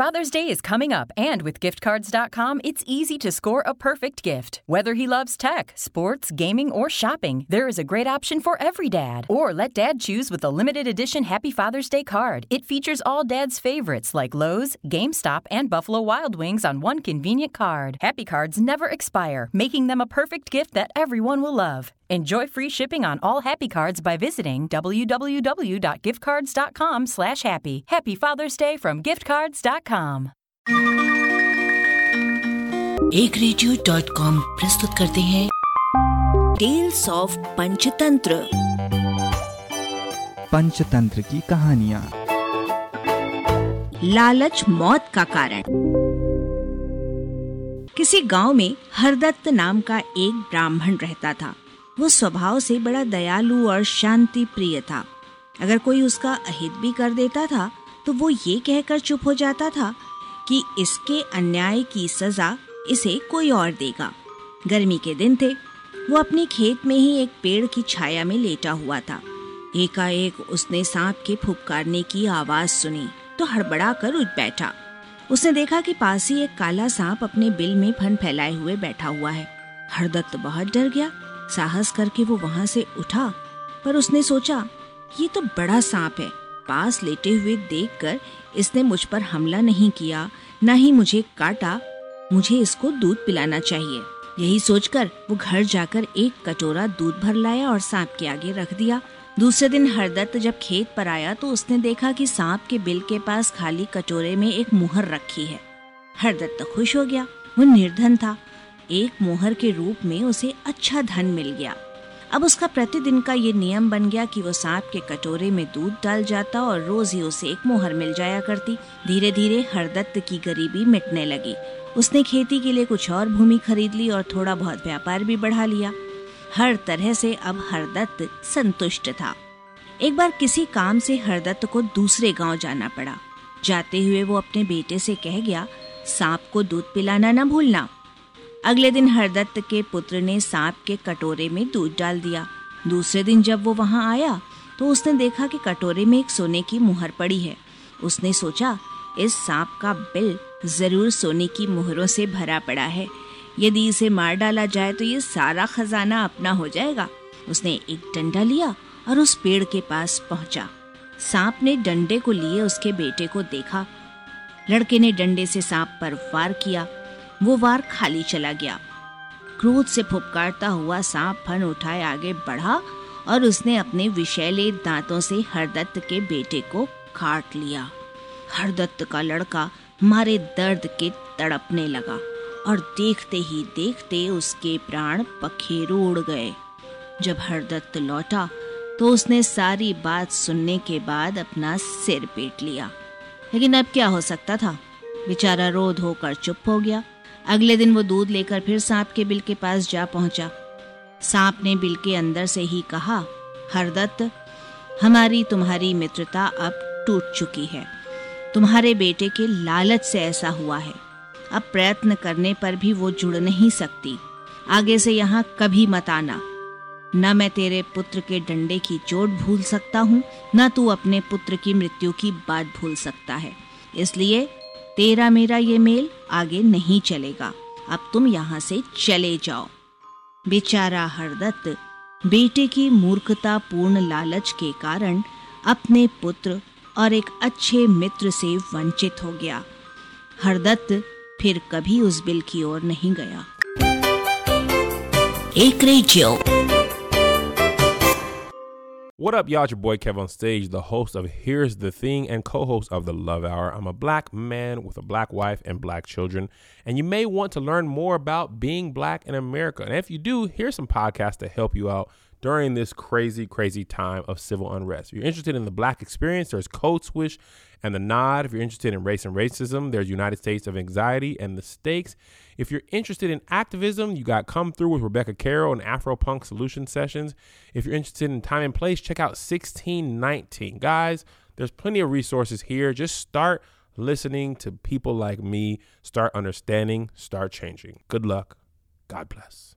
Father's Day is coming up, and with giftcards.com, it's easy to score a perfect gift. Whether he loves tech, sports, gaming, or shopping, there is a great option for every dad. Or let dad choose with the limited edition Happy Father's Day card. It features all dad's favorites like Lowe's, GameStop, and Buffalo Wild Wings on one convenient card. Happy cards never expire, making them a perfect gift that everyone will love. Enjoy free shipping on all Happy cards by visiting www.giftcards.com/happy. Happy Father's Day from giftcards.com. एक radio dot com प्रस्तुत करते हैं। Tales of Panchatantra Panchatantra की कहानियाँ। लालच मौत का कारण। किसी गाँव में हरदत्त नाम का एक ब्राह्मण रहता था। वो स्वभाव से बड़ा दयालु और शांति प्रिय था। अगर कोई उसका अहित भी कर देता था तो वो ये कहकर चुप हो जाता था कि इसके अन्याय की सजा इसे कोई और देगा। गर्मी के दिन थे, वो अपने खेत में ही एक पेड़ की छाया में लेटा हुआ था। एकाएक उसने सांप के फुपकारने की आवाज़ सुनी तो हड़बड़ा कर उठ बैठा। उसने देखा कि पास ही एक काला सांप अपने बिल में फन फैलाए हुए बैठा हुआ है। हरदत्त बहुत डर गया, साहस करके वो वहाँ से उठा, पर उसने सोचा, ये तो बड़ा सांप है पास लेटे हुए देखकर इसने मुझ पर हमला नहीं किया, न ही मुझे काटा। मुझे इसको दूध पिलाना चाहिए। यही सोचकर वो घर जाकर एक कटोरा दूध भर लाया और सांप के आगे रख दिया। दूसरे दिन हरदत्त जब खेत पर आया तो उसने देखा कि सांप के बिल के पास खाली कटोरे में एक मुहर रखी है। हरदत्त खुश हो गया। वो निर्धन था। एक मोहर के रूप में उसे अच्छा धन मिल गया। अब उसका प्रतिदिन का ये नियम बन गया कि वो सांप के कटोरे में दूध डाल जाता और रोज ही उसे एक मोहर मिल जाया करती। धीरे धीरे हरदत्त की गरीबी मिटने लगी। उसने खेती के लिए कुछ और भूमि खरीद ली और थोड़ा बहुत व्यापार भी बढ़ा लिया। हर तरह से अब हरदत्त संतुष्ट था। एक बार किसी काम से हरदत्त को दूसरे गाँव जाना पड़ा। जाते हुए वो अपने बेटे से कह गया, सांप को दूध पिलाना न भूलना। अगले दिन हरदत्त के पुत्र ने सांप के कटोरे में दूध डाल दिया। दूसरे दिन जब वो वहाँ आया तो उसने देखा कि कटोरे में एक सोने की मुहर पड़ी है। उसने सोचा, इस सांप का बिल ज़रूर सोने की मुहरों से भरा पड़ा है। यदि इसे मार डाला जाए तो ये सारा खजाना अपना हो जाएगा। उसने एक डंडा लिया और उस पेड़ के पास पहुँचा। सांप ने डंडे को लिए उसके बेटे को देखा। लड़के ने डंडे से सांप पर वार किया। वो वार खाली चला गया। क्रोध से फुपकारता हुआ सांप फन उठाए आगे बढ़ा और उसने अपने विषैले दांतों से हरदत्त के बेटे को काट लिया। हरदत्त का लड़का मारे दर्द के तड़पने लगा और देखते ही देखते उसके प्राण पखेरु उड़ गए। जब हरदत्त लौटा तो उसने सारी बात सुनने के बाद अपना सिर पीट लिया। लेकिन अब क्या हो सकता था? बेचारा रोध होकर चुप हो गया। अगले दिन वो दूध लेकर फिर सांप के बिल के पास जा पहुँचा। सांप ने बिल के अंदर से ही कहा, हरदत्त, हमारी तुम्हारी मित्रता अब टूट चुकी है। तुम्हारे बेटे के लालच से ऐसा हुआ है। अब प्रयत्न करने पर भी वो जुड़ नहीं सकती। आगे से यहाँ कभी मत आना। न मैं तेरे पुत्र के डंडे की चोट भूल सकता हूँ, न तू अपने पुत्र की मृत्यु की बात भूल सकता है। इसलिए तेरा मेरा ये मेल आगे नहीं चलेगा। अब तुम यहाँ से चले जाओ। बेचारा हरदत्त, बेटे की मूर्खता पूर्ण लालच के कारण अपने पुत्र और एक अच्छे मित्र से वंचित हो गया। हरदत्त फिर कभी उस बिल की ओर नहीं गया। एक radio What up, y'all? It's your boy Kev on stage, the host of Here's the Thing and co host of The Love Hour. I'm a black man with a black wife and black children, and you may want to learn more about being black in America. And if you do, here's some podcasts to help you out during this crazy, crazy time of civil unrest. If you're interested in the black experience, there's Code Switch and The Nod. If you're interested in race and racism, there's United States of Anxiety and The Stakes. If you're interested in activism, you got Come Through with Rebecca Carroll and Afro Punk Solution Sessions. If you're interested in time and place, check out 1619. Guys, there's plenty of resources here. Just start listening to people like me, start understanding, start changing. Good luck. God bless.